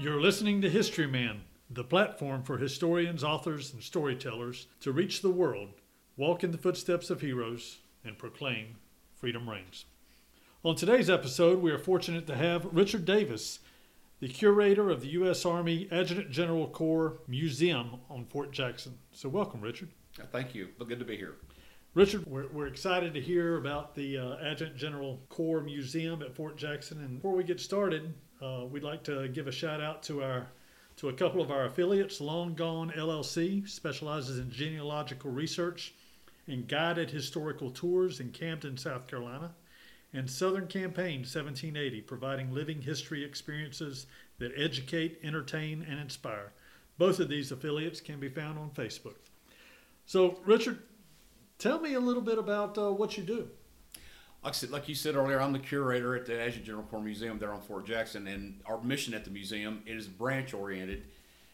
You're listening to History Man, the platform for historians, authors, and storytellers to reach the world, walk in the footsteps of heroes, and proclaim freedom reigns. On today's episode, we are fortunate to have Richard Davis, the curator of the U.S. Army Adjutant General Corps Museum on Fort Jackson. So, welcome, Richard. Thank you. Good to be here. Richard, we're, we're excited to hear about the uh, Adjutant General Corps Museum at Fort Jackson. And before we get started, uh, we'd like to give a shout out to our to a couple of our affiliates. Long Gone LLC specializes in genealogical research and guided historical tours in Camden, South Carolina, and Southern Campaign 1780, providing living history experiences that educate, entertain, and inspire. Both of these affiliates can be found on Facebook. So, Richard, Tell me a little bit about uh, what you do. Like, said, like you said earlier, I'm the curator at the Adjutant General Corps Museum there on Fort Jackson, and our mission at the museum is branch oriented.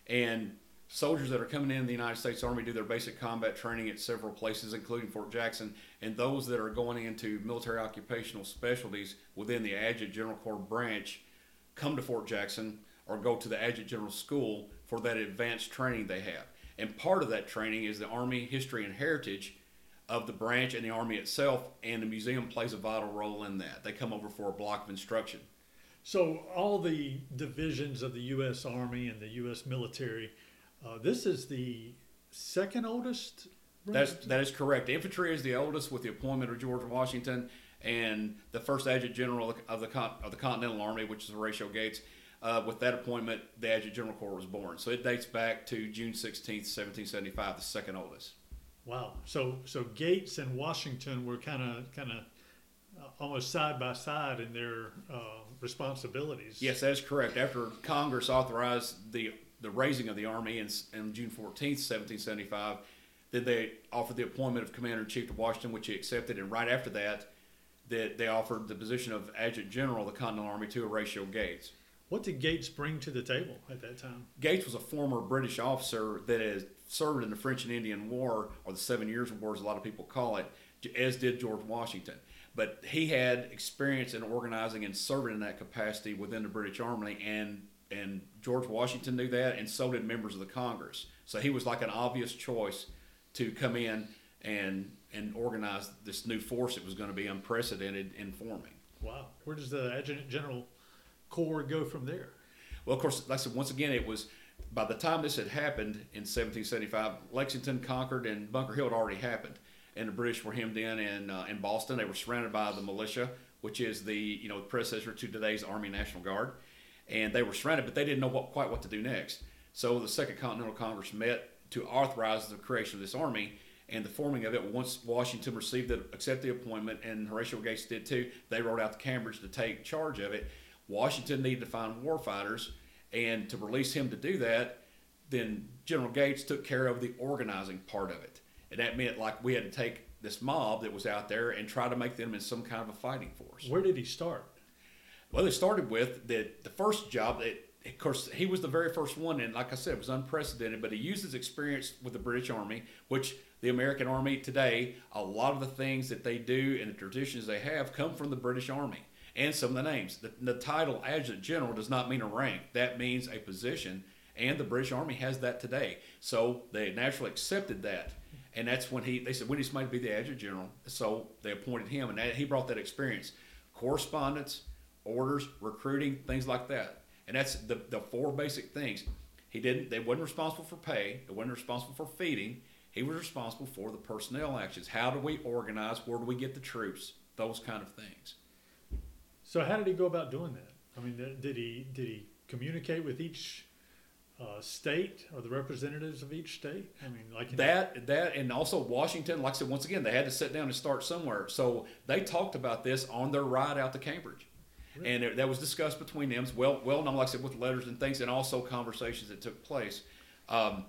And soldiers that are coming in the United States Army do their basic combat training at several places, including Fort Jackson, and those that are going into military occupational specialties within the Adjutant General Corps branch come to Fort Jackson or go to the Adjutant General School for that advanced training they have. And part of that training is the Army History and Heritage of the branch and the Army itself, and the museum plays a vital role in that. They come over for a block of instruction. So, all the divisions of the U.S. Army and the U.S. military, uh, this is the second oldest? That's, that is correct. Infantry is the oldest with the appointment of George Washington, and the first adjutant general of the, of the Continental Army, which is Horatio Gates. Uh, with that appointment, the adjutant general corps was born. So it dates back to June 16th, 1775, the second oldest. Wow. So so Gates and Washington were kind of kind of uh, almost side by side in their uh, responsibilities. Yes, that is correct. After Congress authorized the the raising of the army in, in June 14th, 1775, then they offered the appointment of Commander in Chief to Washington, which he accepted, and right after that, that they offered the position of Adjutant General of the Continental Army to Horatio Gates. What did Gates bring to the table at that time? Gates was a former British officer that has served in the French and Indian War, or the Seven Years' War, as a lot of people call it, as did George Washington. But he had experience in organizing and serving in that capacity within the British Army, and and George Washington knew that, and so did members of the Congress. So he was like an obvious choice to come in and and organize this new force that was going to be unprecedented in forming. Wow, where does the Adjutant General Corps go from there? Well, of course, like I said, once again, it was by the time this had happened in 1775, Lexington, Concord, and Bunker Hill had already happened, and the British were hemmed in in, uh, in Boston. They were surrounded by the militia, which is the you know predecessor to today's Army National Guard, and they were surrounded, but they didn't know what, quite what to do next. So the Second Continental Congress met to authorize the creation of this army and the forming of it. Once Washington received the accept the appointment, and Horatio Gates did too, they rode out to Cambridge to take charge of it. Washington needed to find war fighters and to release him to do that, then General Gates took care of the organizing part of it. And that meant like we had to take this mob that was out there and try to make them in some kind of a fighting force. Where did he start? Well, it started with that the first job that of course, he was the very first one, and like I said, it was unprecedented. But he used his experience with the British Army, which the American Army today, a lot of the things that they do and the traditions they have come from the British Army and some of the names. The, the title adjutant general does not mean a rank, that means a position, and the British Army has that today. So they naturally accepted that. And that's when he, they said, we need somebody to be the adjutant general. So they appointed him, and that, he brought that experience correspondence, orders, recruiting, things like that. And that's the, the four basic things. He didn't, they wasn't responsible for pay, they wasn't responsible for feeding. He was responsible for the personnel actions. How do we organize? Where do we get the troops? Those kind of things. So how did he go about doing that? I mean, did he did he communicate with each uh, state or the representatives of each state? I mean, like that that and also Washington. Like I said, once again, they had to sit down and start somewhere. So they talked about this on their ride out to Cambridge. Really? And it, that was discussed between them, well, well known, like I said, with letters and things, and also conversations that took place. Um,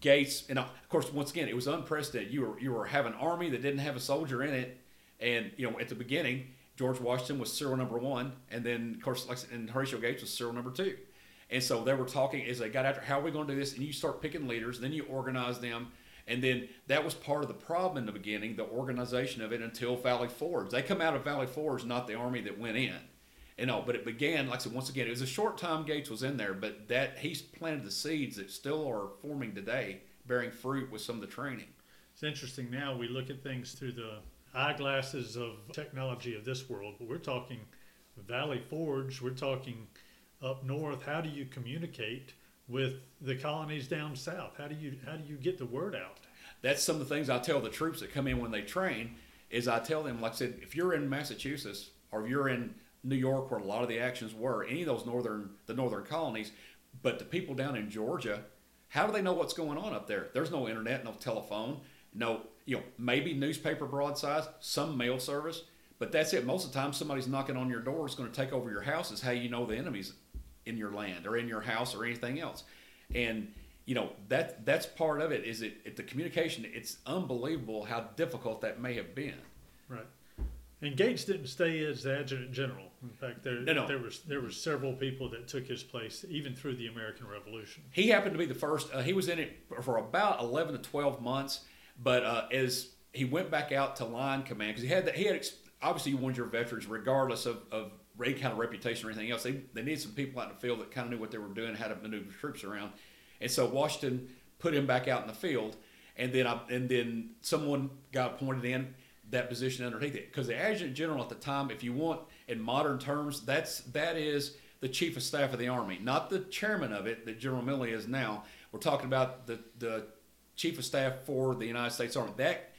Gates, and of course, once again, it was unprecedented. You were you were having an army that didn't have a soldier in it, and you know at the beginning, George Washington was serial number one, and then of course, like and Horatio Gates was serial number two. And so they were talking as they got after how are we going to do this, and you start picking leaders, then you organize them, and then that was part of the problem in the beginning, the organization of it until Valley Forge. They come out of Valley Forge, not the army that went in. You know, but it began, like I said, once again, it was a short time Gates was in there, but that he's planted the seeds that still are forming today, bearing fruit with some of the training. It's interesting now we look at things through the eyeglasses of technology of this world, but we're talking Valley Forge, we're talking up north. How do you communicate with the colonies down south? How do you how do you get the word out? That's some of the things I tell the troops that come in when they train. Is I tell them, like I said, if you're in Massachusetts or if you're in New York, where a lot of the actions were, any of those northern the northern colonies, but the people down in Georgia, how do they know what's going on up there? There's no internet, no telephone, no you know maybe newspaper broadsides, some mail service, but that's it. Most of the time, somebody's knocking on your door is going to take over your house. Is how you know the enemy's in your land or in your house or anything else, and you know that that's part of it. Is it, it the communication? It's unbelievable how difficult that may have been. Right. And Gates didn't stay as the adjutant general. In fact, there No, no. there was there were several people that took his place, even through the American Revolution. He happened to be the first. Uh, he was in it for about eleven to twelve months, but uh, as he went back out to line command, because he had that, he had obviously you wanted your veterans, regardless of, of any kind of reputation or anything else. They they needed some people out in the field that kind of knew what they were doing, how to maneuver troops around, and so Washington put him back out in the field, and then I, and then someone got appointed in that position underneath it because the adjutant general at the time, if you want in modern terms, that's that is the chief of staff of the army, not the chairman of it that General Milley is now. We're talking about the the chief of staff for the United States Army. That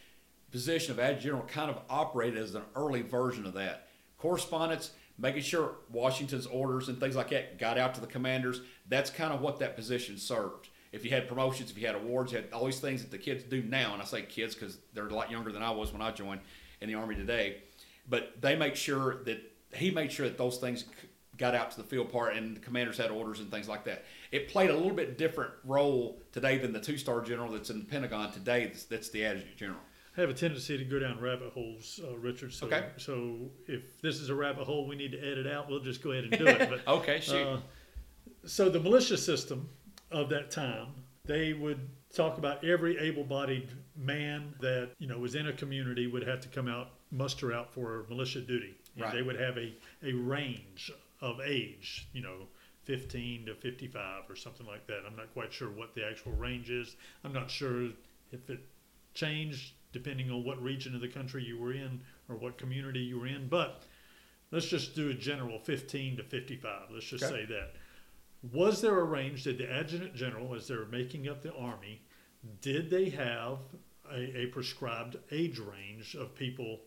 position of adjutant general kind of operated as an early version of that. Correspondence, making sure Washington's orders and things like that got out to the commanders. That's kind of what that position served. If you had promotions, if you had awards, you had all these things that the kids do now, and I say kids because they're a lot younger than I was when I joined in the Army today. But they make sure that he made sure that those things got out to the field part and the commanders had orders and things like that. It played a little bit different role today than the two star general that's in the Pentagon today, that's, that's the adjutant general. I have a tendency to go down rabbit holes, uh, Richard. So, Okay. so if this is a rabbit hole we need to edit out, we'll just go ahead and do it. But Okay, shoot. Uh, so the militia system of that time, they would talk about every able-bodied man that you know was in a community would have to come out, muster out for militia duty. Right. They would have a, a range of age, you know, 15 to 55 or something like that. I'm not quite sure what the actual range is. I'm not sure if it changed depending on what region of the country you were in or what community you were in, but let's just do a general 15 to 55. Let's just Okay. say that. Was there a range? Did the adjutant general, as they were making up the army, did they have a, a prescribed age range of people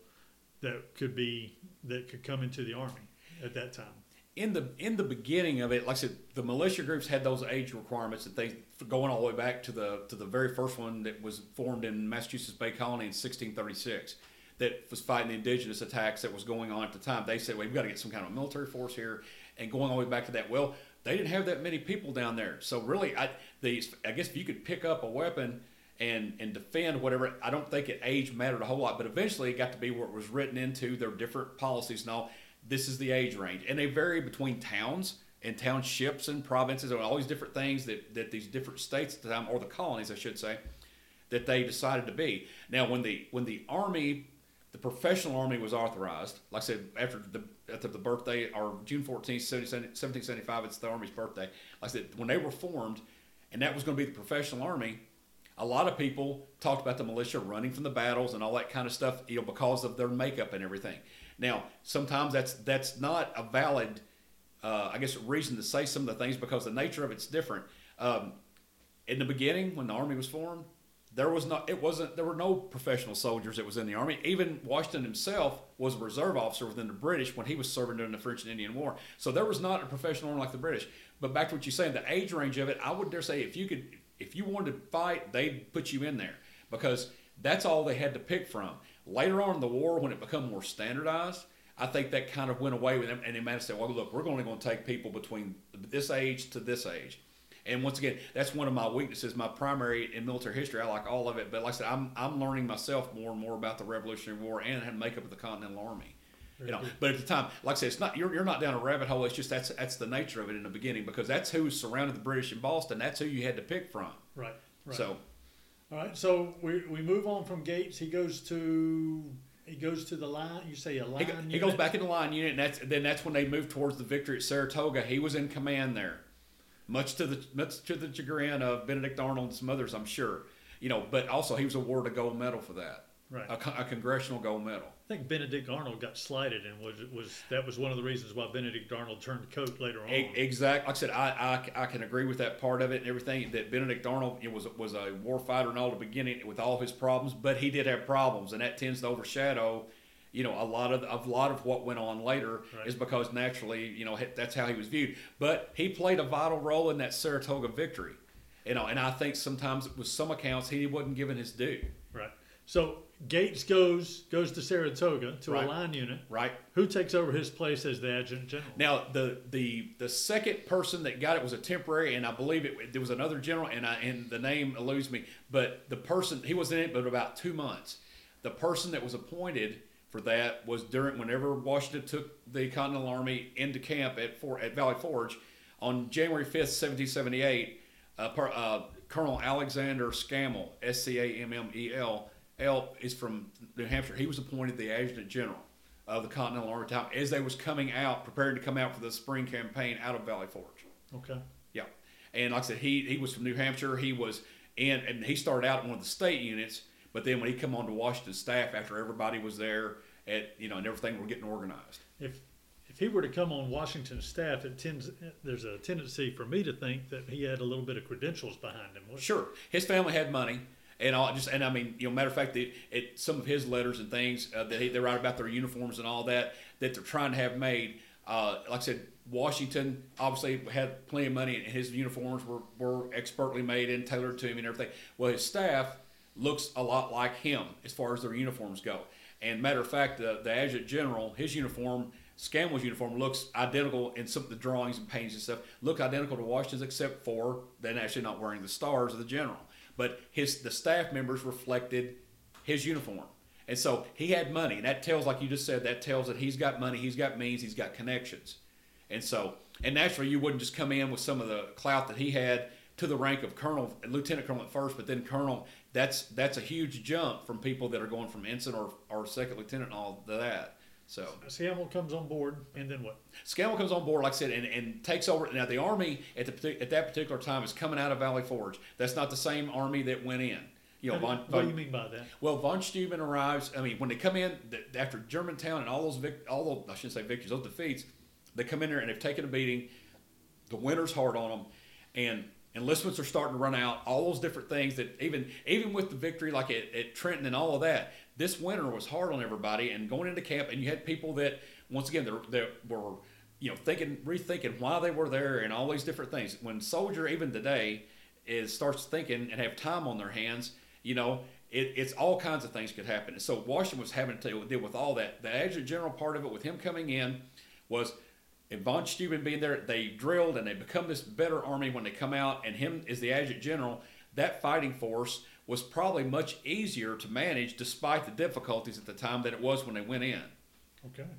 that could be that could come into the army at that time? In the in the beginning of it, like I said, the militia groups had those age requirements that they going all the way back to the to the very first one that was formed in Massachusetts Bay Colony in 1636 that was fighting the indigenous attacks that was going on at the time. They said, well, we've got to get some kind of military force here, and going all the way back to that. Well, they didn't have that many people down there, so really, I the I guess if you could pick up a weapon and and defend whatever. I don't think it age mattered a whole lot, but eventually it got to be where it was written into their different policies and all. This is the age range, and they vary between towns and townships and provinces and all these different things that that these different states at the time or the colonies, I should say, that they decided to be. Now, when the when the army, the professional army was authorized, like I said, after the after the birthday or June 14th, 1775, it's the army's birthday. Like I said, when they were formed, and that was going to be the professional army, a lot of people talked about the militia running from the battles and all that kind of stuff, you know, because of their makeup and everything. Now, sometimes that's that's not a valid, uh, I guess, reason to say some of the things because the nature of it's different. Um, in the beginning, when the army was formed, there was not it wasn't there were no professional soldiers that was in the army. Even Washington himself was a reserve officer within the British when he was serving during the French and Indian War. So there was not a professional army like the British. But back to what you're saying, the age range of it, I would dare say if you could if you wanted to fight, they'd put you in there because that's all they had to pick from. Later on in the war, when it became more standardized, I think that kind of went away with them, and they managed to say, "Well, look, we're only going to take people between this age to this age." And once again, that's one of my weaknesses. My primary in military history, I like all of it, but like I said, I'm I'm learning myself more and more about the Revolutionary War and how to make up of the Continental Army. You know, but at the time, like I said, it's not you're, you're not down a rabbit hole. It's just that's that's the nature of it in the beginning because that's who surrounded the British in Boston. That's who you had to pick from. Right. Right. So All right, so we, we move on from Gates. He goes to he goes to the line. You say a line. He, go- he goes back in the line unit, and that's then that's when they move towards the victory at Saratoga. He was in command there, much to the much to the chagrin of Benedict Arnold and some others, I'm sure. You know, but also he was awarded a gold medal for that, Right. a, a congressional gold medal. I think Benedict Arnold got slighted, and was was that was one of the reasons why Benedict Arnold turned coat later on. E- Exact. Like I said, I, I, I can agree with that part of it and everything. That Benedict Arnold it was was a war fighter and all the beginning with all his problems, but he did have problems, and that tends to overshadow, you know, a lot of a lot of what went on later Right. is because naturally, you know, that's how he was viewed. But he played a vital role in that Saratoga victory, you know, and I think sometimes with some accounts he wasn't given his due. Right. So Gates goes goes to Saratoga to Right. a line unit. Right. Who takes over his place as the adjutant general? Now the the the second person that got it was a temporary, and I believe it there was another general, and I and the name eludes me. But the person he was in it, but about two months. The person that was appointed for that was during whenever Washington took the Continental Army into camp at Fort at Valley Forge on January fifth, seventeen seventy eight. Uh, uh, Colonel Alexander Scammell, S C A M M E L L, is from New Hampshire. He was appointed the adjutant general of the Continental Army time as they was coming out, preparing to come out for the spring campaign out of Valley Forge. Okay. Yeah, and like I said, he he was from New Hampshire. He was in, and he started out in one of the state units. But then when he come on to Washington staff after everybody was there at you know and everything were getting organized. If if he were to come on Washington's staff, it tends there's a tendency for me to think that he had a little bit of credentials behind him. Sure, his family had money, and all just and I mean, you know, matter of fact, it, it some of his letters and things uh, that he, they write about their uniforms and all that that they're trying to have made. Uh, like I said, Washington obviously had plenty of money, and his uniforms were, were expertly made and tailored to him and everything. Well, his staff looks a lot like him as far as their uniforms go. And matter of fact, the, the adjutant general, his uniform, Scammell's uniform looks identical in some of the drawings and paintings and stuff. Look identical to Washington's, except for then actually not wearing the stars of the general. But his the staff members reflected his uniform, and so he had money. And that tells, like you just said, that tells that he's got money, he's got means, he's got connections. And so, and naturally, you wouldn't just come in with some of the clout that he had to the rank of colonel, lieutenant colonel at first, but then colonel. That's that's a huge jump from people that are going from ensign or, or second lieutenant and all that. So? Scammell comes on board, and then what? Scammell comes on board, like I said, and, and takes over. Now the army at the at that particular time is coming out of Valley Forge. That's not the same army that went in. You know, von, what von- do you mean by that? well, von Steuben arrives. I mean, when they come in th- after Germantown and all those vic- all those I shouldn't say victories, those defeats, they come in there and they've taken a beating. The winter's hard on them, and enlistments are starting to run out. All those different things that even even with the victory like at, at Trenton and all of that, this winter was hard on everybody. And going into camp, and you had people that once again that were you know thinking rethinking why they were there and all these different things. When soldier even today is starts thinking and have time on their hands, you know. It, it's all kinds of things could happen. and So Washington was having to deal with all that. The adjutant general part of it, with him coming in, was and von Steuben being there, they drilled and they become this better army when they come out, and him is the adjutant general. That fighting force was probably much easier to manage despite the difficulties at the time than it was when they went in. Okay.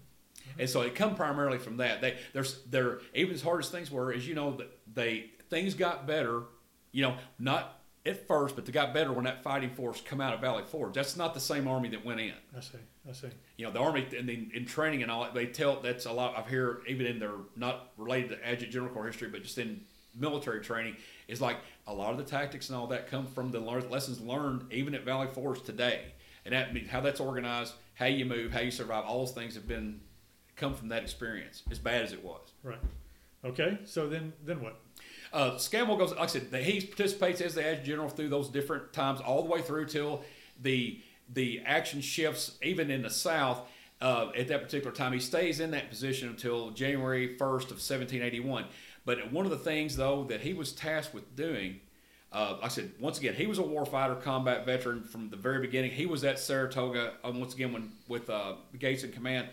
And so it come primarily from that. They there's they're even as hard as things were, as you know, that they things got better, you know, not at first, but they got better when that fighting force come out of Valley Forge. That's not the same army that went in I see. I see. you know the army and in, in training and all they tell that's a lot i've heard even in their not related to adjutant general corps history but just in military training is like a lot of the tactics and all that come from the lessons learned even at valley forge today and that means how that's organized how you move how you survive all those things have been come from that experience as bad as it was Right. Okay. So then then what? uh, Scammell goes, like I said, he participates as the adjutant general through those different times, all the way through till the the action shifts, even in the South. Uh, at that particular time, he stays in that position until January 1st of 1781. But one of the things, though, that he was tasked with doing, uh, I said, once again, he was a warfighter, combat veteran from the very beginning. He was at Saratoga, uh, once again, when with uh, Gates in command.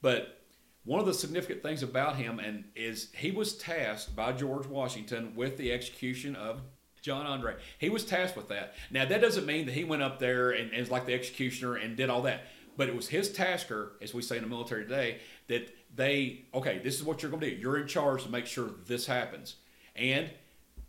But one of the significant things about him and is he was tasked by George Washington with the execution of John Andre. He was tasked with that. Now that doesn't mean that he went up there and, and was like the executioner and did all that. But it was his tasker, as we say in the military today, that they okay, this is what you're going to do. You're in charge to make sure this happens. And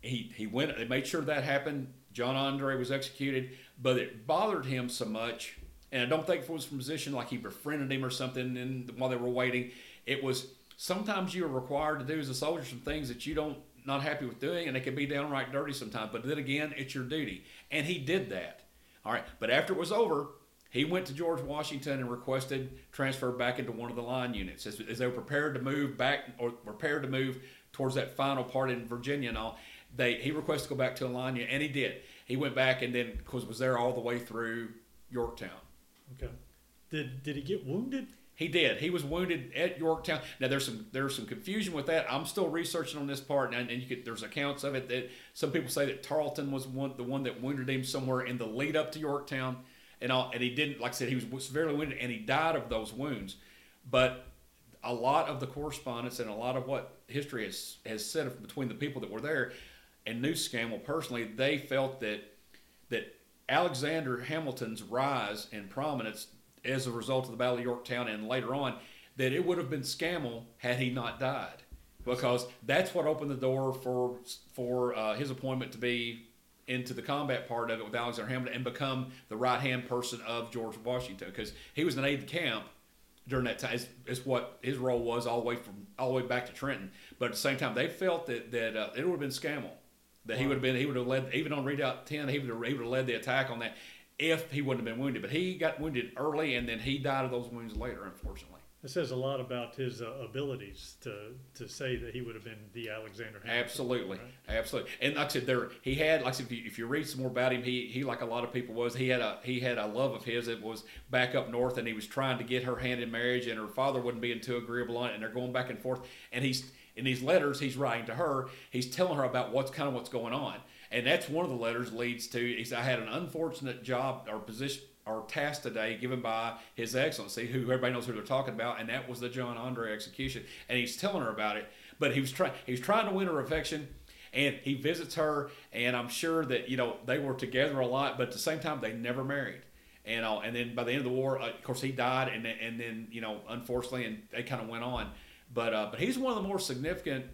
he he went. They made sure that happened. John Andre was executed, but it bothered him so much And I don't think it was from position like he befriended him or something and while they were waiting. It was sometimes you're required to do as a soldier some things that you don't not happy with doing, and it can be downright dirty sometimes. But then again, it's your duty, and he did that. All right, but after it was over, he went to George Washington and requested transfer back into one of the line units as, as they were prepared to move back or prepared to move towards that final part in Virginia and all. They he requested to go back to a line unit, and he did. He went back and then, of course, was there all the way through Yorktown. Okay. Did did he get wounded? He did. He was wounded at Yorktown. Now there's some there's some confusion with that. I'm still researching on this part, and, and you could, there's accounts of it that some people say that Tarleton was one the one that wounded him somewhere in the lead up to Yorktown, and all, and he didn't. Like I said, he was severely wounded, and he died of those wounds. But a lot of the correspondence and a lot of what history has has said between the people that were there and knew Scammell personally, they felt that that Alexander Hamilton's rise in prominence as a result of the Battle of Yorktown and later on, that it would have been Scammell had he not died, because that's what opened the door for for uh, his appointment to be into the combat part of it with Alexander Hamilton and become the right hand person of George Washington, because he was an aide de camp during that time. Is what his role was all the way from all the way back to Trenton. But at the same time, they felt that that uh, it would have been Scammell that he would have been he would have led even on Redoubt Ten he would have, he would have led the attack on that if he wouldn't have been wounded. But he got wounded early, and then he died of those wounds later, unfortunately. It says a lot about his uh, abilities to to say that he would have been the Alexander. Hamilton, absolutely, right? absolutely. And like I said, there he had like I said, if you, if you read some more about him, he he like a lot of people was he had a he had a love of his that was back up north, and he was trying to get her hand in marriage, and her father wouldn't be too agreeable on it, and they're going back and forth, and he's in these letters he's writing to her, he's telling her about what's kind of what's going on, and that's one of the letters leads to. He said, I had an unfortunate job or position or task today given by His Excellency, who everybody knows who they're talking about, and that was the John Andre execution. And he's telling her about it, but he was trying he was trying to win her affection, and he visits her, and I'm sure that you know they were together a lot, but at the same time they never married. And uh, and then by the end of the war, uh, of course, he died, and and then you know unfortunately, and they kind of went on. But uh, but he's one of the more significant,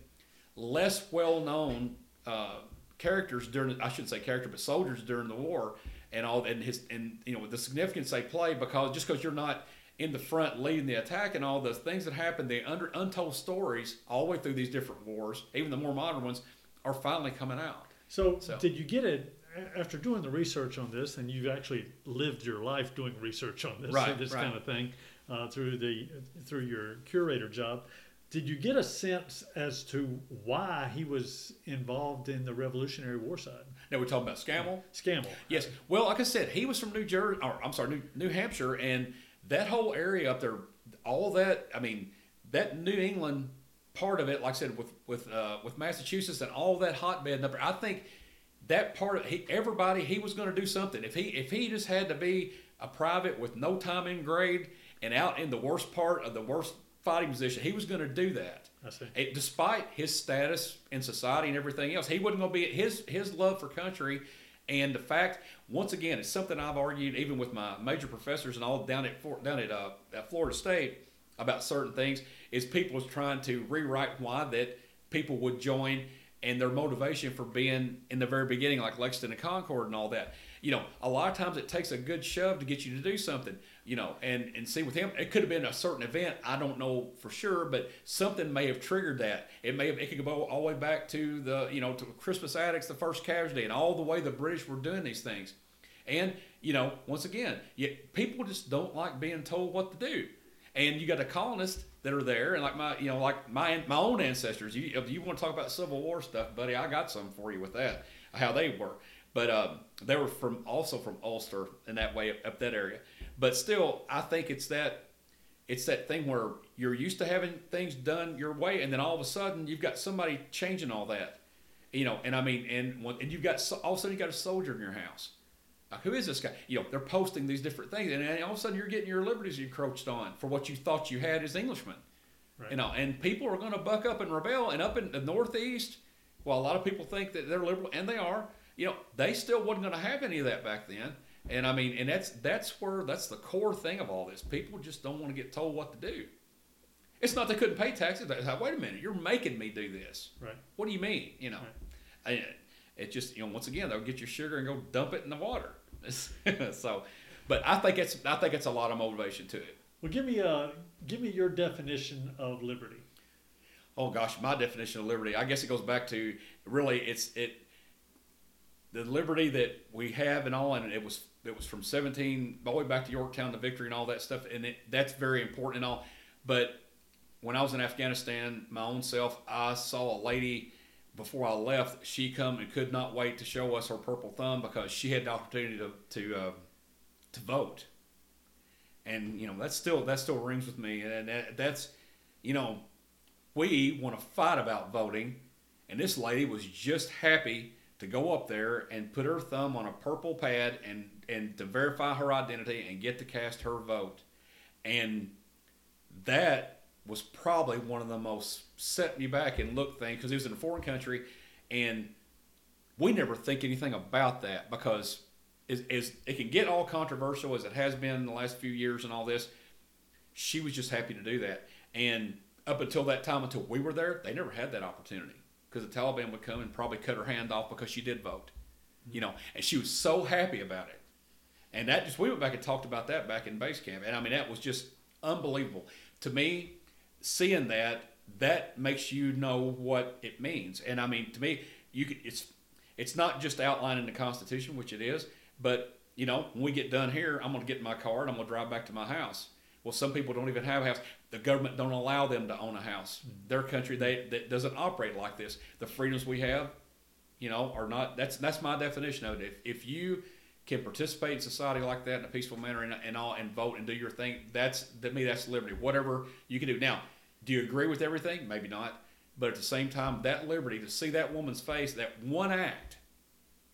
less well known uh, characters during I shouldn't say character, but soldiers during the war and all and his and you know the significance they play because just because you're not in the front leading the attack and all the things that happen, the under, untold stories all the way through these different wars, even the more modern ones, are finally coming out. So, so. did you get it after doing the research on this, and you've actually lived your life doing research on this, right, this right. kind of thing, uh, through the through your curator job? Did you get a sense as to why he was involved in the Revolutionary War side? Now we're talking about Scammell. Scammell. Yes. Well, like I said, he was from New Jersey, or I'm sorry, New, New Hampshire, and that whole area up there, all that. I mean, that New England part of it, like I said, with with uh, with Massachusetts and all that hotbed up there, I think that part of he, everybody he was going to do something. If he if he just had to be a private with no time in grade and out in the worst part of the worst fighting position, he was going to do that. See. It, despite his status in society and everything else, he wasn't going to be his his love for country and the fact. Once again, it's something I've argued even with my major professors and all down at down at, uh, at Florida State about certain things. Is people was trying to rewrite why that people would join and their motivation for being in the very beginning, like Lexington and Concord and all that. You know, a lot of times it takes a good shove to get you to do something you know, and and see with him, it could have been a certain event. I don't know for sure, but something may have triggered that. It may have it could go all the way back to the you know to Crispus Attucks, the first casualty, and all the way the British were doing these things. And you know, once again, you, people just don't like being told what to do. And you got the colonists that are there, and like my you know like my my own ancestors. You if you want to talk about Civil War stuff, buddy, I got some for you with that how they were. But um, they were from also from Ulster in that way up, up that area. But still, I think it's that it's that thing where you're used to having things done your way, and then all of a sudden you've got somebody changing all that. You know, and I mean, and and you've got all of a sudden you got a soldier in your house. Like, who is this guy? You know, they're posting these different things, and all of a sudden you're getting your liberties encroached on for what you thought you had as Englishmen. Right. You know, and people are going to buck up and rebel. And up in the Northeast, well, a lot of people think that they're liberal, and they are. You know, they still wasn't going to have any of that back then. And I mean, and that's that's where that's the core thing of all this. People just don't want to get told what to do. It's not they couldn't pay taxes. They like, wait a minute, you're making me do this. Right. What do you mean? You know, right. it just you know once again they'll get your sugar and go dump it in the water. so, But I think it's I think it's a lot of motivation to it. Well, give me a give me your definition of liberty. Oh gosh, my definition of liberty. I guess it goes back to really it's it the liberty that we have and all, and it was it was from 17 all the way back to Yorktown, the victory and all that stuff, and it, that's very important and all. But when I was in Afghanistan, my own self, I saw a lady before I left. She come and could not wait to show us her purple thumb because she had the opportunity to to uh, to vote, and you know that still that still rings with me, and that, that's you know we want to fight about voting, and this lady was just happy to go up there and put her thumb on a purple pad and and to verify her identity and get to cast her vote, and that was probably one of the most set me back and look things because he was in a foreign country, and we never think anything about that because is, is it can get all controversial as it has been in the last few years and all this. She was just happy to do that, and up until that time, until we were there, they never had that opportunity because the Taliban would come and probably cut her hand off because she did vote, mm-hmm. you know, and she was so happy about it. And that just we went back and talked about that back in base camp, and I mean that was just unbelievable to me. Seeing that that makes you know what it means, and I mean to me, you could it's it's not just outlining the Constitution, which it is, but you know when we get done here, I'm going to get in my car and I'm going to drive back to my house. Well, some people don't even have a house. The government don't allow them to own a house. Mm-hmm. Their country they that doesn't operate like this. The freedoms we have, you know, are not. That's that's my definition of it. If if you can participate in society like that in a peaceful manner and, and all and vote and do your thing, that's to me that's liberty. Whatever you can do. Now, do you agree with everything? Maybe not. But at the same time, that liberty to see that woman's face, that one act,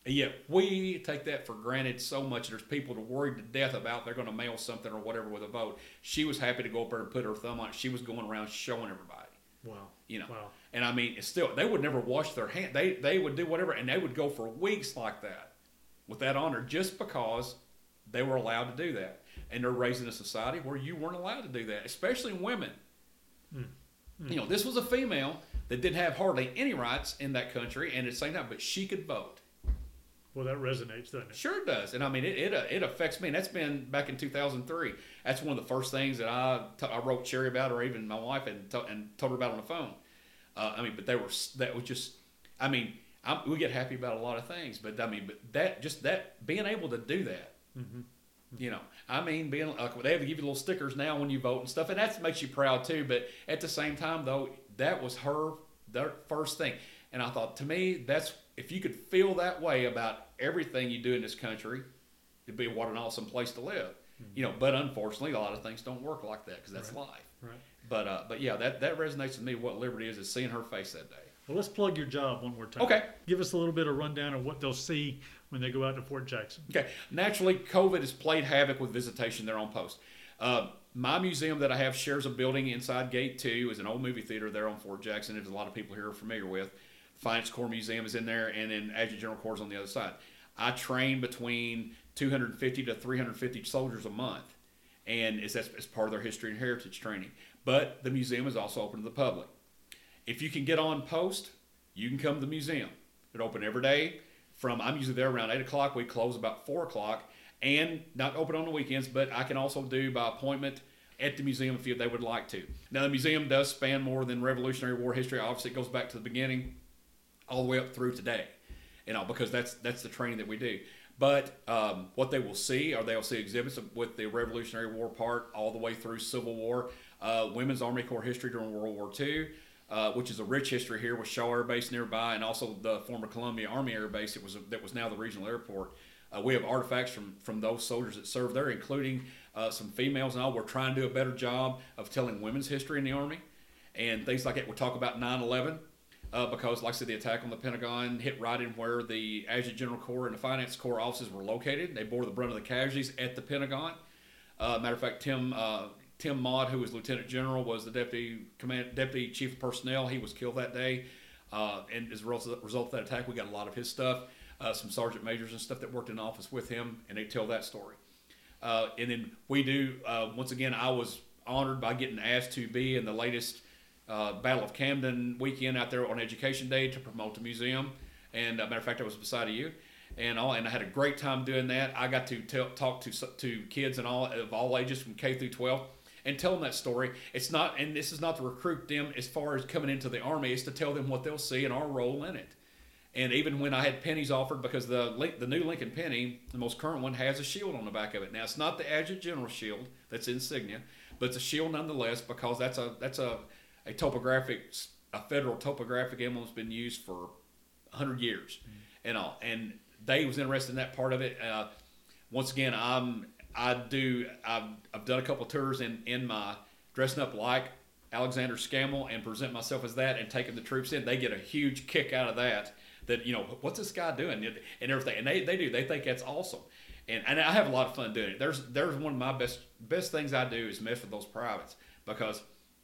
and yet we take that for granted so much. There's people to worried to death about they're going to mail something or whatever with a vote. She was happy to go up there and put her thumb on it. She was going around showing everybody. Wow. You know. Wow. And I mean, it's still they would never wash their hand. They they would do whatever, and they would go for weeks like that with that honor just because they were allowed to do that. And they're raising a society where you weren't allowed to do that, especially women. Mm. You know, this was a female that didn't have hardly any rights in that country, and at the same time, but she could vote. Well, that resonates, doesn't it? Sure does, and I mean it. It, uh, it affects me. And that's been back in 2003. That's one of the first things that I, t- I wrote Sherry about, or even my wife, and, t- and told her about on the phone. Uh, I mean, but they were that was just. I mean, I'm, we get happy about a lot of things, but I mean, but that just that being able to do that. Mm-hmm. You know, I mean, being like they have to give you little stickers now when you vote and stuff, and that makes you proud too. But at the same time, though, that was her their first thing, and I thought to me that's if you could feel that way about everything you do in this country, it'd be what an awesome place to live. Mm-hmm. You know, but unfortunately, a lot of things don't work like that because that's Right. life. Right. But uh, but yeah, that that resonates with me. What liberty is is seeing her face that day. Well, let's plug your job one more time. Okay. Give us a little bit of rundown of what they'll see when they go out to Fort Jackson. Okay. Naturally, COVID has played havoc with visitation there on post. Uh, my museum that I have shares a building inside Gate 2 is an old movie theater there on Fort Jackson. There's a lot of people here are familiar with. Finance Corps Museum is in there, and then Adjutant General Corps is on the other side. I train between 250 to 350 soldiers a month, and it's, it's part of their history and heritage training. But the museum is also open to the public. If you can get on post, you can come to the museum. It's open every day. From I'm usually there around eight o'clock. We close about four o'clock, and not open on the weekends. But I can also do by appointment at the museum if they would like to. Now the museum does span more than Revolutionary War history. Obviously, it goes back to the beginning, all the way up through today. You know, because that's that's the training that we do. But um, what they will see are they'll see exhibits with the Revolutionary War part all the way through Civil War, uh, Women's Army Corps history during World War II, uh, which is a rich history here with Shaw Air Base nearby, and also the former Columbia Army Air Base. It was that was now the regional airport. Uh, we have artifacts from from those soldiers that served there, including uh, some females and all. We're trying to do a better job of telling women's history in the Army and things like that. We'll talk about 9 11 uh, because, like I said, the attack on the Pentagon hit right in where the Adjutant General Corps and the Finance Corps offices were located. They bore the brunt of the casualties at the Pentagon. Uh, matter of fact, Tim uh, Tim Maude, who was Lieutenant General, was the deputy command deputy chief of personnel. He was killed that day, uh, and as a result of that attack, we got a lot of his stuff. Uh, some sergeant majors and stuff that worked in office with him, and they tell that story. Uh, and then we do, once again, I was honored by getting asked to be in the latest uh, Battle of Camden weekend out there on Education Day to promote the museum. And uh, matter of fact, I was beside you. and all, and I had a great time doing that. I got to talk to to kids and all of all ages from K through 12 and tell them that story. It's not, and this is not to recruit them as far as coming into the army. It's to tell them what they'll see and our role in it. And even when I had pennies offered, because the the new Lincoln penny, the most current one, has a shield on the back of it. Now it's not the Adjutant General shield that's insignia, but it's a shield nonetheless because that's a that's a a topographic a federal topographic emblem that's been used for hundred years and all. And they was interested in that part of it. Uh, once again, I'm I do I've, I've done a couple tours in in my dressing up like Alexander Scammell and present myself as that and taking the troops in. They get a huge kick out of that. That you know what's this guy doing and everything, and they, they do they think that's awesome. And, and I have a lot of fun doing it. There's there's one of my best best things I do is mess with those privates because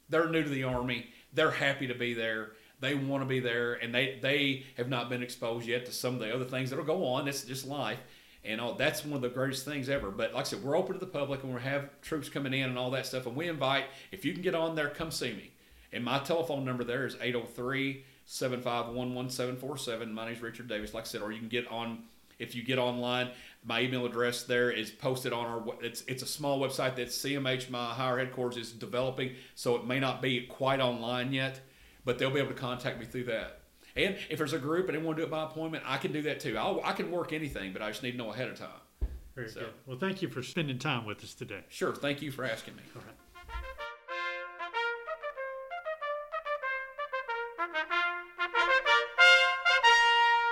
they're new to the army. They're happy to be there. They want to be there, and they they have not been exposed yet to some of the other things that'll go on. It's just life, and all that's one of the greatest things ever. But like I said, we're open to the public, and we have troops coming in and all that stuff. And we invite if you can get on there, come see me. And my telephone number there is 803 751 1747. My name's Richard Davis, like I said, or you can get on if you get online. My email address there is posted on our. It's it's a small website that CMH, my higher headquarters, is developing, so it may not be quite online yet, but they'll be able to contact me through that. And if there's a group and they want to do it by appointment, I can do that too. I'll, I can work anything, but I just need to know ahead of time. Very So- good. Well, thank you for spending time with us today. Sure. Thank you for asking me. All right.